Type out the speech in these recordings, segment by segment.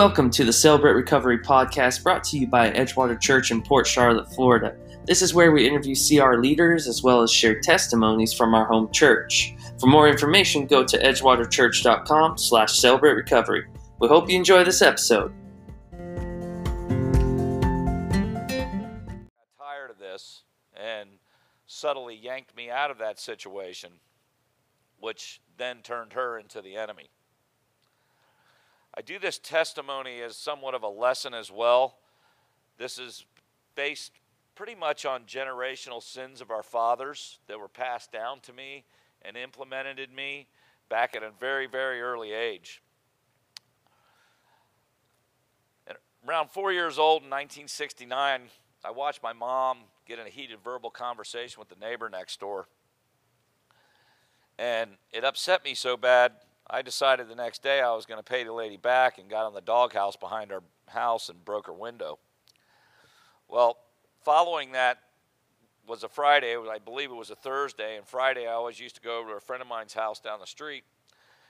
Welcome to the Celebrate Recovery podcast brought to you by Edgewater Church in Port Charlotte, Florida. This is where we interview CR leaders as well as share testimonies from our home church. For more information, go to edgewaterchurch.com slash celebrate recovery. We hope you enjoy this episode. got tired of this and subtly yanked me out of that situation, which then turned her into the enemy. I do this testimony as somewhat of a lesson as well. This is based pretty much on generational sins of our fathers that were passed down to me and implemented in me back at a very, very early age. And around four years old in 1969, I watched my mom get in a heated verbal conversation with the neighbor next door. And it upset me so bad, I decided the next day I was going to pay the lady back and got on the doghouse behind our house and broke her window. Well, following that was a Friday, I believe it was a Thursday, and Friday I always used to go over to a friend of mine's house down the street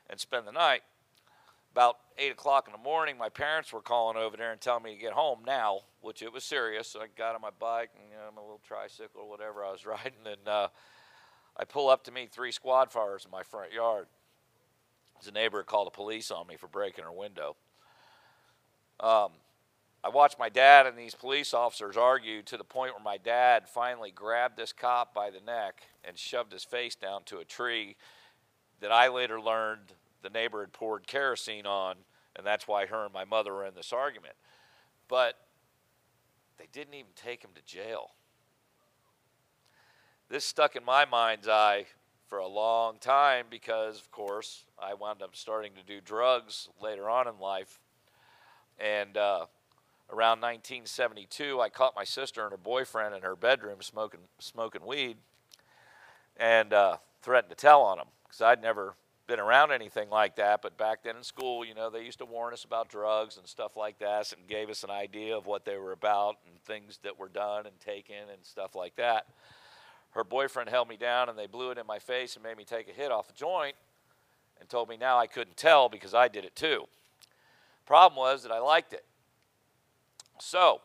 and spend the night. About 8 o'clock in the morning, my parents were calling over there and telling me to get home now, which it was serious. So I got on my bike and you know, my little tricycle or whatever I was riding, and uh, I pull up to meet three squad fires in my front yard. The neighbor called the police on me for breaking her window. Um, I watched my dad and these police officers argue to the point where my dad finally grabbed this cop by the neck and shoved his face down to a tree that I later learned the neighbor had poured kerosene on, and that's why her and my mother were in this argument. But they didn't even take him to jail. This stuck in my mind's eye for a long time because, of course, I wound up starting to do drugs later on in life. And uh, around 1972, I caught my sister and her boyfriend in her bedroom smoking smoking weed, and uh, threatened to tell on them because I'd never been around anything like that. But back then in school, you know, they used to warn us about drugs and stuff like that, and gave us an idea of what they were about and things that were done and taken and stuff like that her boyfriend held me down and they blew it in my face and made me take a hit off a joint and told me now I couldn't tell because I did it too. Problem was that I liked it. So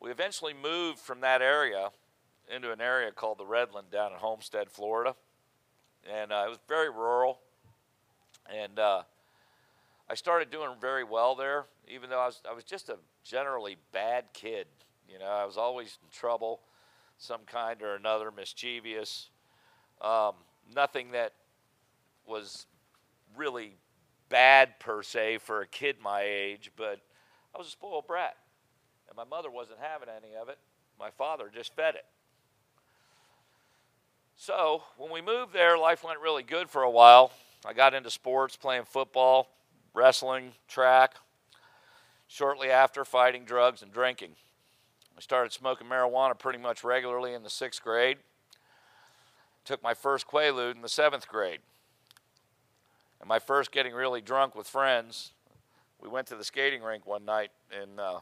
we eventually moved from that area into an area called the Redland down in Homestead, Florida. And uh, it was very rural. And uh, I started doing very well there, even though I was, I was just a generally bad kid. You know, I was always in trouble some kind or another, mischievous. Um, nothing that was really bad per se for a kid my age, but I was a spoiled brat. And my mother wasn't having any of it. My father just fed it. So when we moved there, life went really good for a while. I got into sports, playing football, wrestling, track. Shortly after, fighting drugs and drinking. I started smoking marijuana pretty much regularly in the sixth grade. Took my first Quaalude in the seventh grade. And my first getting really drunk with friends, we went to the skating rink one night, and uh,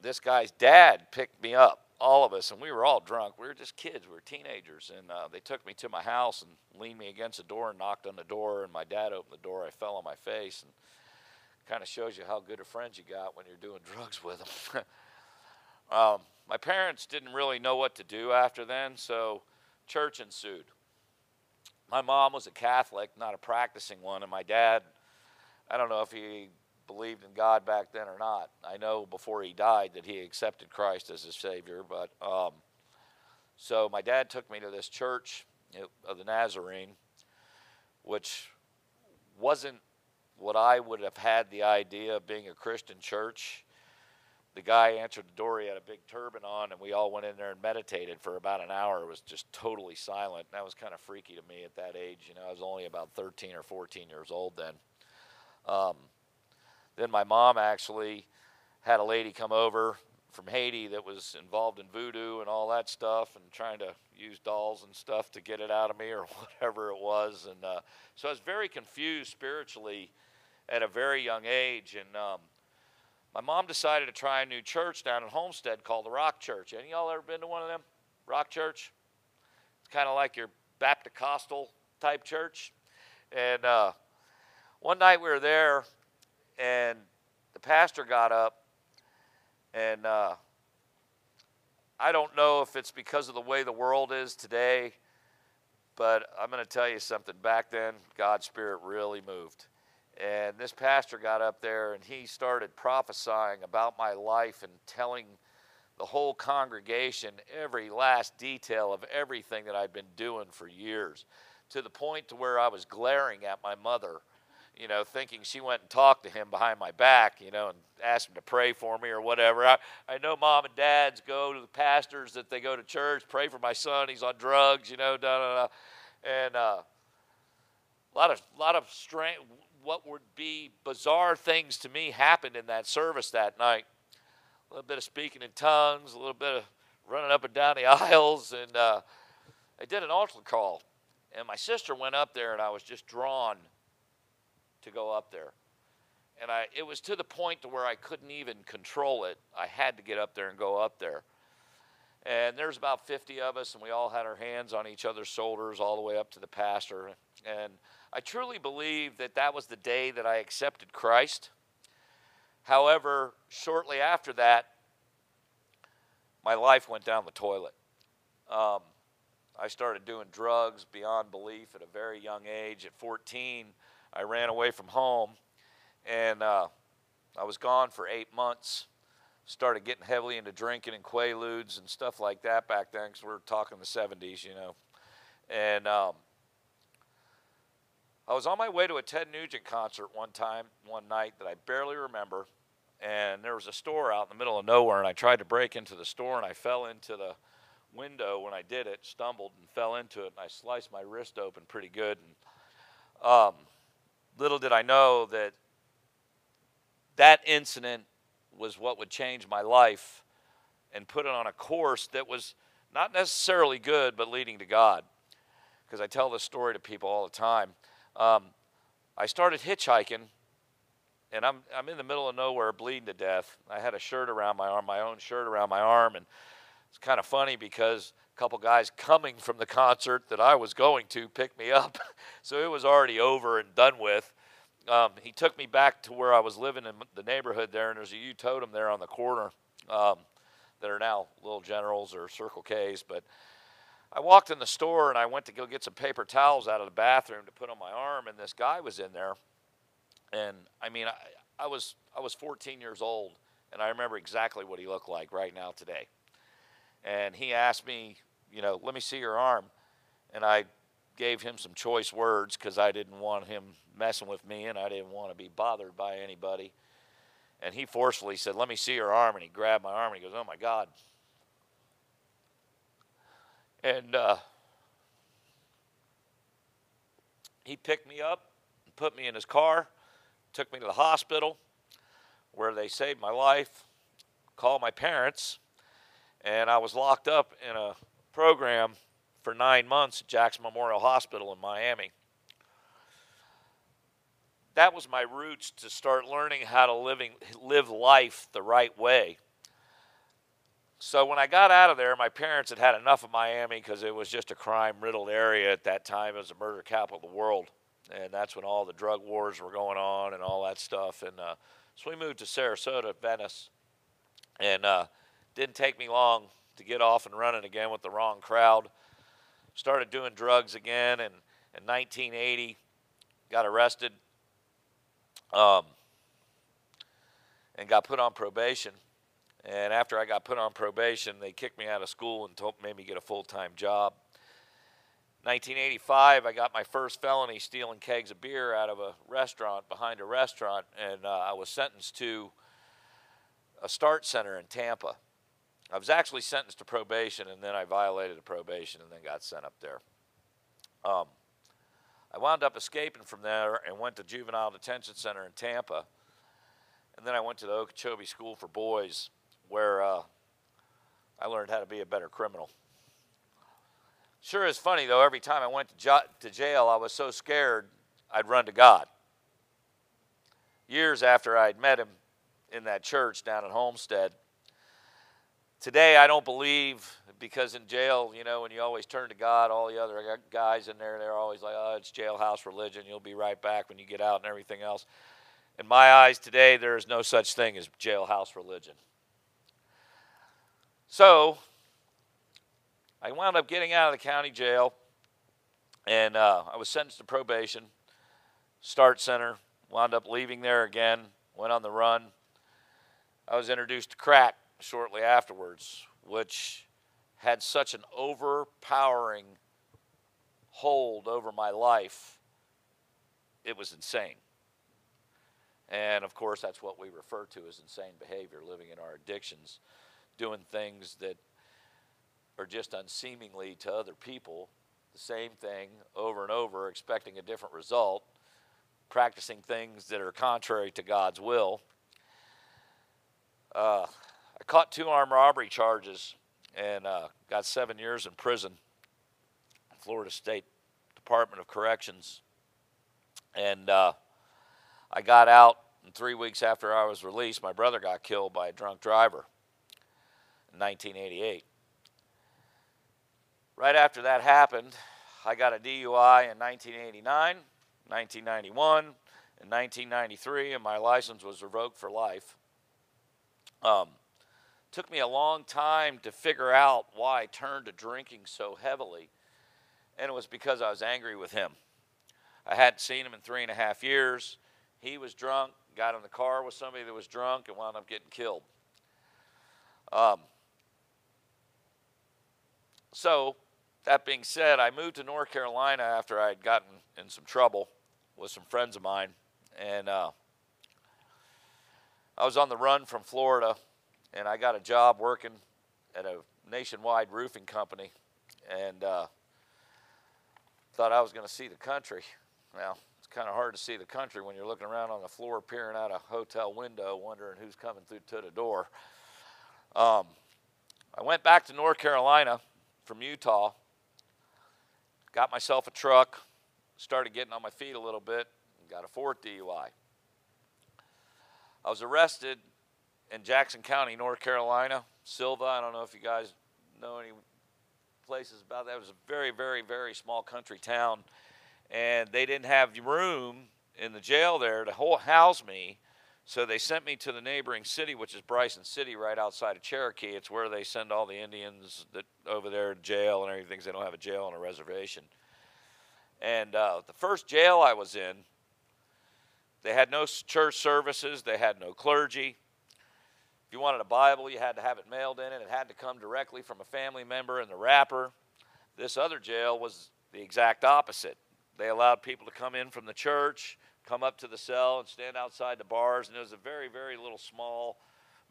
this guy's dad picked me up, all of us, and we were all drunk. We were just kids, we were teenagers, and uh, they took me to my house and leaned me against the door and knocked on the door, and my dad opened the door. I fell on my face, and kind of shows you how good of friends you got when you're doing drugs with them. um, my parents didn't really know what to do after then, so church ensued. My mom was a Catholic, not a practicing one, and my dad, I don't know if he believed in God back then or not. I know before he died that he accepted Christ as his Savior, but um, so my dad took me to this church of the Nazarene, which wasn't what I would have had the idea of being a Christian church. The guy answered the door. He had a big turban on, and we all went in there and meditated for about an hour. It was just totally silent. That was kind of freaky to me at that age. You know, I was only about 13 or 14 years old then. Um, then my mom actually had a lady come over from Haiti that was involved in voodoo and all that stuff and trying to use dolls and stuff to get it out of me or whatever it was. And uh, so I was very confused spiritually at a very young age. And um, my mom decided to try a new church down in Homestead called the Rock Church. Any y'all ever been to one of them? Rock Church? It's kind of like your Baptist type church. And uh, one night we were there, and the pastor got up, and uh, I don't know if it's because of the way the world is today, but I'm going to tell you something. Back then, God's Spirit really moved. And this pastor got up there and he started prophesying about my life and telling the whole congregation every last detail of everything that I'd been doing for years to the point to where I was glaring at my mother, you know, thinking she went and talked to him behind my back, you know, and asked him to pray for me or whatever. I, I know mom and dads go to the pastors that they go to church, pray for my son, he's on drugs, you know, da da da. And uh, a lot of, lot of strange, what would be bizarre things to me happened in that service that night. A little bit of speaking in tongues, a little bit of running up and down the aisles, and uh, I did an altar call. And my sister went up there, and I was just drawn to go up there. And I, it was to the point to where I couldn't even control it. I had to get up there and go up there. And there's about 50 of us, and we all had our hands on each other's shoulders all the way up to the pastor. And I truly believe that that was the day that I accepted Christ. However, shortly after that, my life went down the toilet. Um, I started doing drugs beyond belief at a very young age. At 14, I ran away from home, and uh, I was gone for eight months. Started getting heavily into drinking and quaaludes and stuff like that back then, because we're talking the 70s, you know. And um, I was on my way to a Ted Nugent concert one time, one night that I barely remember, and there was a store out in the middle of nowhere, and I tried to break into the store, and I fell into the window when I did it, stumbled and fell into it, and I sliced my wrist open pretty good. And um, little did I know that that incident was what would change my life and put it on a course that was not necessarily good, but leading to God. Because I tell this story to people all the time. Um, I started hitchhiking, and I'm, I'm in the middle of nowhere bleeding to death. I had a shirt around my arm, my own shirt around my arm, and it's kind of funny because a couple guys coming from the concert that I was going to picked me up. so it was already over and done with. Um, he took me back to where I was living in the neighborhood there, and there's a U totem there on the corner um, that are now Little Generals or Circle K's. But I walked in the store and I went to go get some paper towels out of the bathroom to put on my arm, and this guy was in there. And I mean, I, I was I was 14 years old, and I remember exactly what he looked like right now today and he asked me, you know, let me see your arm. And I gave him some choice words because I didn't want him messing with me and I didn't want to be bothered by anybody. And he forcefully said, Let me see your arm. And he grabbed my arm and he goes, Oh my God. And uh, he picked me up put me in his car, took me to the hospital where they saved my life, called my parents and I was locked up in a program for nine months at Jackson Memorial Hospital in Miami. That was my roots to start learning how to living, live life the right way. So when I got out of there, my parents had had enough of Miami because it was just a crime riddled area at that time. It was the murder capital of the world. And that's when all the drug wars were going on and all that stuff. And uh, so we moved to Sarasota, Venice. And uh, didn't take me long to get off and running again with the wrong crowd. Started doing drugs again, and in 1980, got arrested um, and got put on probation. And after I got put on probation, they kicked me out of school and told, made me get a full time job. 1985, I got my first felony stealing kegs of beer out of a restaurant behind a restaurant, and uh, I was sentenced to a start center in Tampa. I was actually sentenced to probation, and then I violated the probation and then got sent up there. Um, I wound up escaping from there and went to juvenile detention center in Tampa, and then I went to the Okeechobee School for Boys, where uh, I learned how to be a better criminal. Sure is funny though. Every time I went to, jo- to jail, I was so scared I'd run to God. Years after I'd met him in that church down at Homestead today I don't believe because in jail, you know, when you always turn to God, all the other guys in there, they're always like, oh, it's jailhouse religion. You'll be right back when you get out and everything else. In my eyes today, there is no such thing as jailhouse religion. So I wound up getting out of the county jail, and uh, I was sentenced to probation, start center, wound up leaving there again, went on the run. I was introduced to crack shortly afterwards, which had such an overpowering hold over my life, it was insane. And of course, that's what we refer to as insane behavior, living in our addictions, doing things that are just unseemingly to other people, the same thing over and over, expecting a different result, practicing things that are contrary to God's will. Uh, caught two armed robbery charges and uh, got seven years in prison, Florida State Department of Corrections. And uh, I got out, and three weeks after I was released, my brother got killed by a drunk driver in 1988. Right after that happened, I got a DUI in 1989, 1991, and 1993, and my license was revoked for life. Um, took me a long time to figure out why I turned to drinking so heavily, and it was because I was angry with him. I hadn't seen him in three and a half years. He was drunk, got in the car with somebody that was drunk, and wound up getting killed. Um, so, that being said, I moved to North Carolina after I had gotten in some trouble with some friends of mine, and uh, I was on the run from Florida and I got a job working at a nationwide roofing company, and uh, thought I was going to see the country. Now it's kind of hard to see the country when you're looking around on the floor, peering out a hotel window, wondering who's coming through to the door. Um, I went back to North Carolina from Utah, got myself a truck, started getting on my feet a little bit, got a fourth DUI. I was arrested in Jackson County, North Carolina. Sylva. I don't know if you guys know any places about that. It was a very, very, very small country town, and they didn't have room in the jail there to house me. So they sent me to the neighboring city, which is Bryson City, right outside of Cherokee. It's where they send all the Indians that over there to jail and everything. They don't have a jail on a reservation. And uh, the first jail I was in, they had no church services. They had no clergy. You wanted a Bible, you had to have it mailed in, and it had to come directly from a family member in the wrapper. This other jail was the exact opposite. They allowed people to come in from the church, come up to the cell, and stand outside the bars, and it was a very, very little small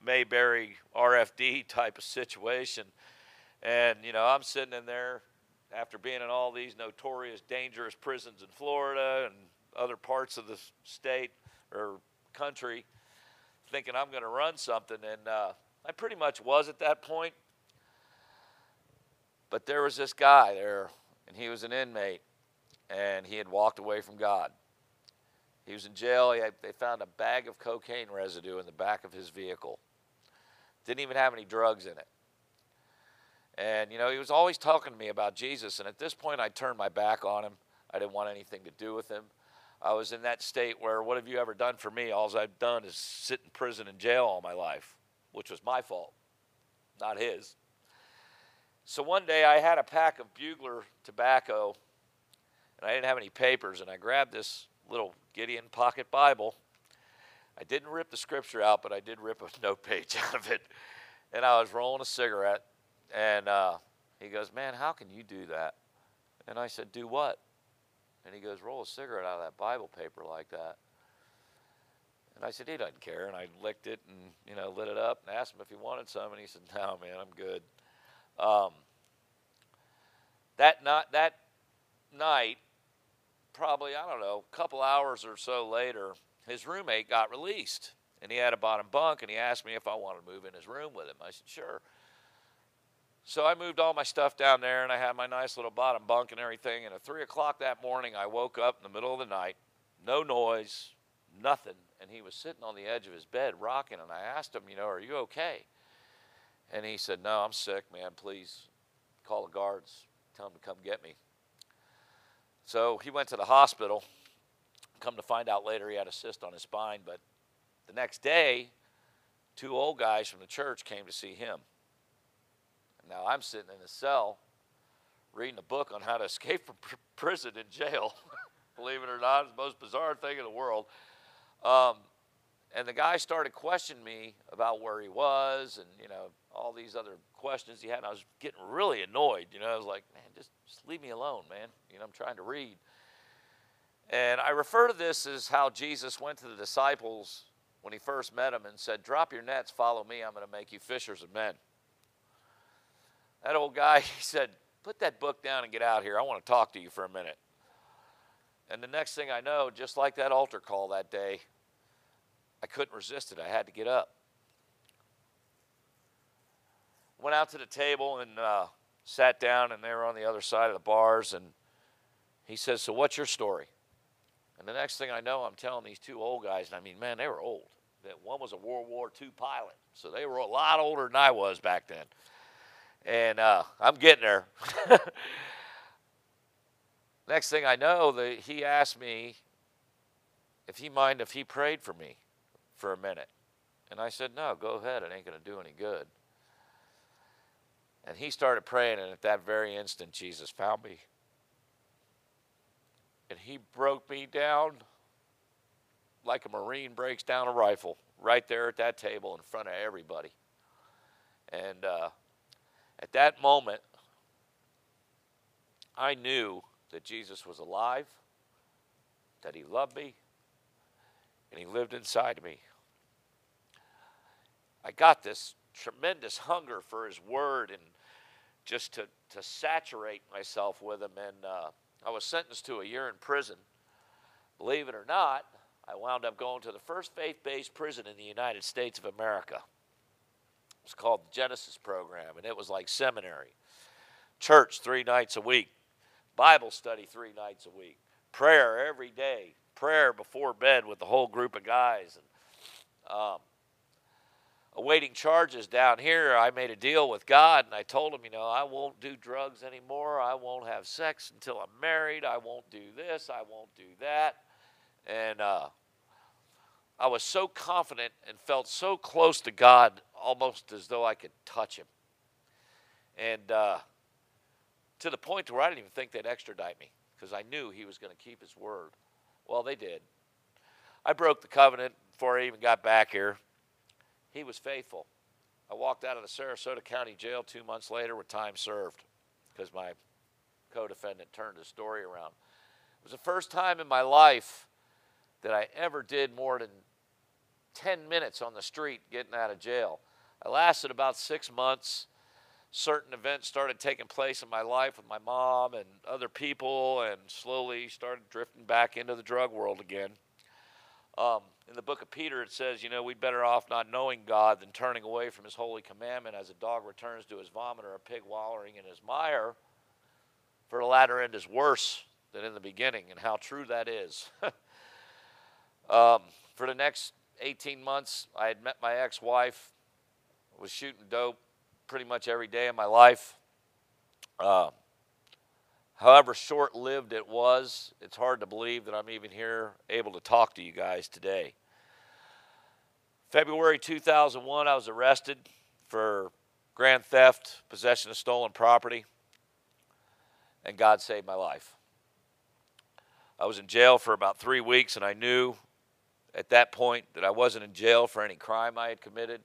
Mayberry RFD type of situation. And, you know, I'm sitting in there after being in all these notorious, dangerous prisons in Florida and other parts of the state or country thinking I'm going to run something, and uh, I pretty much was at that point. But there was this guy there, and he was an inmate, and he had walked away from God. He was in jail. Had, they found a bag of cocaine residue in the back of his vehicle. Didn't even have any drugs in it. And, you know, he was always talking to me about Jesus. And at this point, I turned my back on him. I didn't want anything to do with him. I was in that state where, what have you ever done for me? All I've done is sit in prison and jail all my life, which was my fault, not his. So one day I had a pack of Bugler tobacco, and I didn't have any papers, and I grabbed this little Gideon pocket Bible. I didn't rip the scripture out, but I did rip a note page out of it. And I was rolling a cigarette, and uh, he goes, Man, how can you do that? And I said, Do what? And he goes, roll a cigarette out of that Bible paper like that. And I said, he doesn't care. And I licked it and, you know, lit it up and asked him if he wanted some. And he said, no, man, I'm good. Um, that, not, that night, probably, I don't know, a couple hours or so later, his roommate got released. And he had a bottom bunk, and he asked me if I wanted to move in his room with him. I said, sure. So I moved all my stuff down there, and I had my nice little bottom bunk and everything. And at 3 o'clock that morning, I woke up in the middle of the night, no noise, nothing. And he was sitting on the edge of his bed rocking, and I asked him, you know, are you okay? And he said, No, I'm sick, man. Please call the guards. Tell them to come get me. So he went to the hospital. Come to find out later, he had a cyst on his spine. But the next day, two old guys from the church came to see him. Now I'm sitting in a cell reading a book on how to escape from pr- prison and jail. Believe it or not, it's the most bizarre thing in the world. Um, and the guy started questioning me about where he was and, you know, all these other questions he had. And I was getting really annoyed. You know, I was like, man, just, just leave me alone, man. You know, I'm trying to read. And I refer to this as how Jesus went to the disciples when he first met them and said, Drop your nets, follow me, I'm going to make you fishers of men. That old guy, he said, Put that book down and get out here. I want to talk to you for a minute. And the next thing I know, just like that altar call that day, I couldn't resist it. I had to get up. Went out to the table and uh, sat down, and they were on the other side of the bars. And he says, So, what's your story? And the next thing I know, I'm telling these two old guys, and I mean, man, they were old. That one was a World War II pilot, so they were a lot older than I was back then. And uh, I'm getting there. Next thing I know, the, he asked me if he mind if he prayed for me for a minute. And I said, no, go ahead. It ain't going to do any good. And he started praying, and at that very instant, Jesus found me. And he broke me down like a Marine breaks down a rifle right there at that table in front of everybody. And uh, at that moment, I knew that Jesus was alive, that he loved me, and he lived inside me. I got this tremendous hunger for his word and just to, to saturate myself with him. And uh, I was sentenced to a year in prison. Believe it or not, I wound up going to the first faith based prison in the United States of America. It was called the Genesis Program, and it was like seminary. Church three nights a week, Bible study three nights a week, prayer every day, prayer before bed with the whole group of guys. And um, awaiting charges down here, I made a deal with God and I told him, you know, I won't do drugs anymore. I won't have sex until I'm married. I won't do this. I won't do that. And uh, I was so confident and felt so close to God, almost as though I could touch him. And uh, to the point where I didn't even think they'd extradite me because I knew he was going to keep his word. Well, they did. I broke the covenant before I even got back here. He was faithful. I walked out of the Sarasota County Jail two months later with time served because my co defendant turned his story around. It was the first time in my life that I ever did more than 10 minutes on the street getting out of jail. I lasted about six months. Certain events started taking place in my life with my mom and other people, and slowly started drifting back into the drug world again. Um, in the book of Peter, it says, you know, we'd better off not knowing God than turning away from his holy commandment as a dog returns to his vomit or a pig wallowing in his mire. For the latter end is worse than in the beginning, and how true that is. um, for the next 18 months, I had met my ex wife, was shooting dope pretty much every day of my life. Uh, however short lived it was, it's hard to believe that I'm even here able to talk to you guys today. February 2001, I was arrested for grand theft, possession of stolen property, and God saved my life. I was in jail for about three weeks, and I knew at that point that I wasn't in jail for any crime I had committed.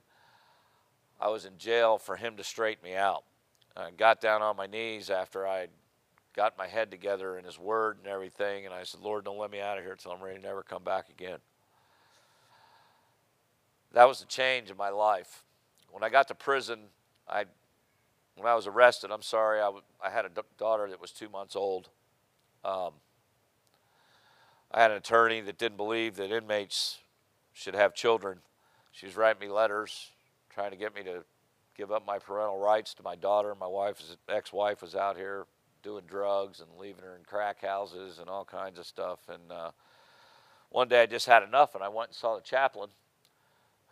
I was in jail for Him to straighten me out. I got down on my knees after I got my head together in His Word and everything, and I said, Lord, don't let me out of here until I'm ready to never come back again. That was the change in my life. When I got to prison, I, when I was arrested, I'm sorry, I, w- I had a d- daughter that was two months old. Um, I had an attorney that didn't believe that inmates should have children. She was writing me letters trying to get me to give up my parental rights to my daughter. My wife's ex-wife was out here doing drugs and leaving her in crack houses and all kinds of stuff. And uh, one day I just had enough, and I went and saw the chaplain,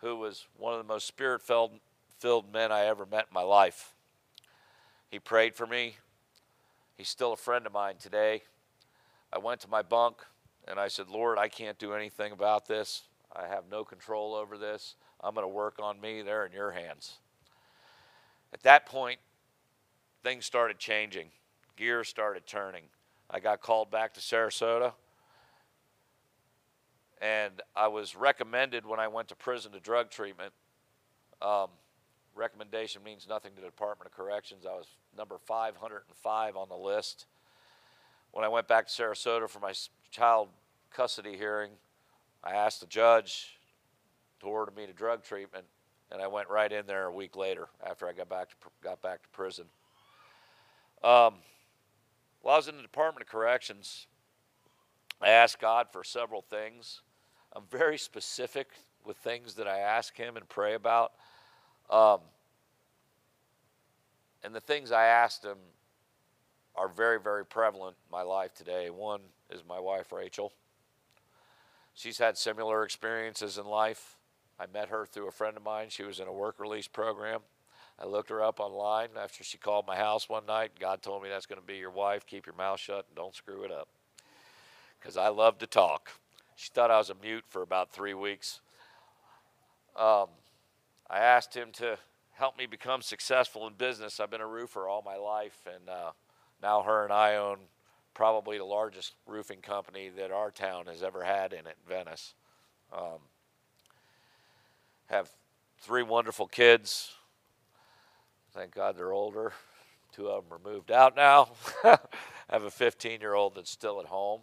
who was one of the most spirit-filled filled men I ever met in my life. He prayed for me. He's still a friend of mine today. I went to my bunk and I said, Lord, I can't do anything about this. I have no control over this. I'm going to work on me. They're in your hands. At that point, things started changing. Gears started turning. I got called back to Sarasota. And I was recommended when I went to prison to drug treatment. Um, recommendation means nothing to the Department of Corrections. I was number 505 on the list. When I went back to Sarasota for my child custody hearing, I asked the judge to order me to drug treatment, and I went right in there a week later after I got back to, got back to prison. Um, while I was in the Department of Corrections, I asked God for several things. I'm very specific with things that I ask Him and pray about. Um, and the things I asked Him are very, very prevalent in my life today. One is my wife, Rachel. She's had similar experiences in life. I met her through a friend of mine. She was in a work release program. I looked her up online after she called my house one night. God told me that's going to be your wife. Keep your mouth shut and don't screw it up. Because I love to talk. She thought I was a mute for about three weeks. Um, I asked him to help me become successful in business. I've been a roofer all my life, and uh, now her and I own probably the largest roofing company that our town has ever had in it, Venice. Um, have three wonderful kids. Thank God they're older. Two of them are moved out now. I have a 15 year old that's still at home.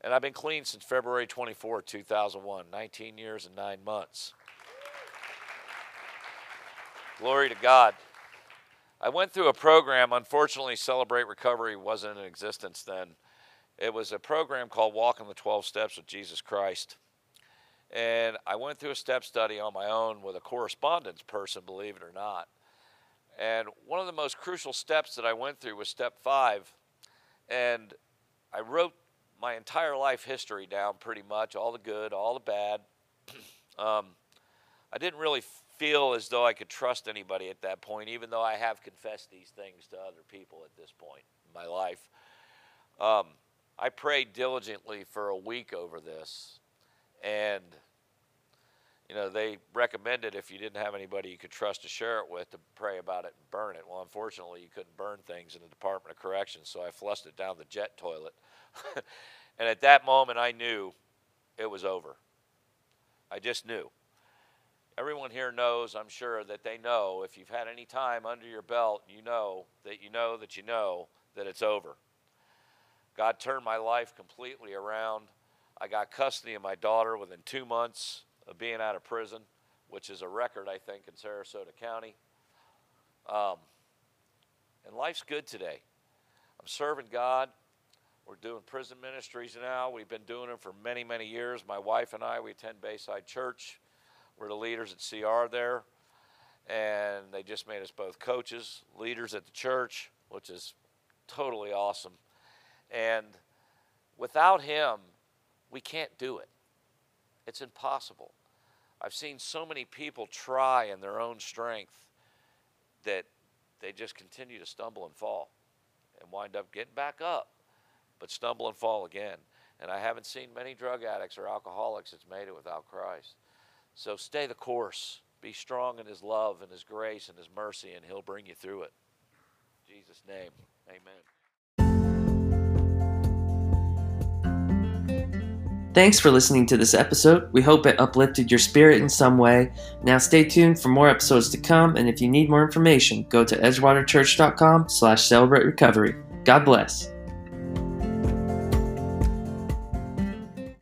And I've been clean since February 24, 2001, 19 years and nine months. Glory to God. I went through a program. Unfortunately, Celebrate Recovery wasn't in existence then. It was a program called Walking the 12 Steps with Jesus Christ. And I went through a step study on my own with a correspondence person, believe it or not. And one of the most crucial steps that I went through was step five. And I wrote my entire life history down pretty much all the good, all the bad. um, I didn't really feel as though I could trust anybody at that point, even though I have confessed these things to other people at this point in my life. Um, I prayed diligently for a week over this, and you know they recommended if you didn't have anybody you could trust to share it with to pray about it and burn it. Well, unfortunately, you couldn't burn things in the Department of Corrections, so I flushed it down the jet toilet. and at that moment, I knew it was over. I just knew everyone here knows, I'm sure, that they know if you've had any time under your belt, you know that you know that you know that it's over. God turned my life completely around. I got custody of my daughter within two months of being out of prison, which is a record, I think, in Sarasota County. Um, and life's good today. I'm serving God. We're doing prison ministries now. We've been doing them for many, many years. My wife and I, we attend Bayside Church. We're the leaders at CR there, and they just made us both coaches, leaders at the church, which is totally awesome. And without him, we can't do it. It's impossible. I've seen so many people try in their own strength that they just continue to stumble and fall and wind up getting back up, but stumble and fall again. And I haven't seen many drug addicts or alcoholics that's made it without Christ. So stay the course. Be strong in His love and His grace and His mercy, and He'll bring you through it. In Jesus' name, amen. Thanks for listening to this episode. We hope it uplifted your spirit in some way. Now stay tuned for more episodes to come, and if you need more information, go to edgewaterchurch.com slash celebrate recovery. God bless.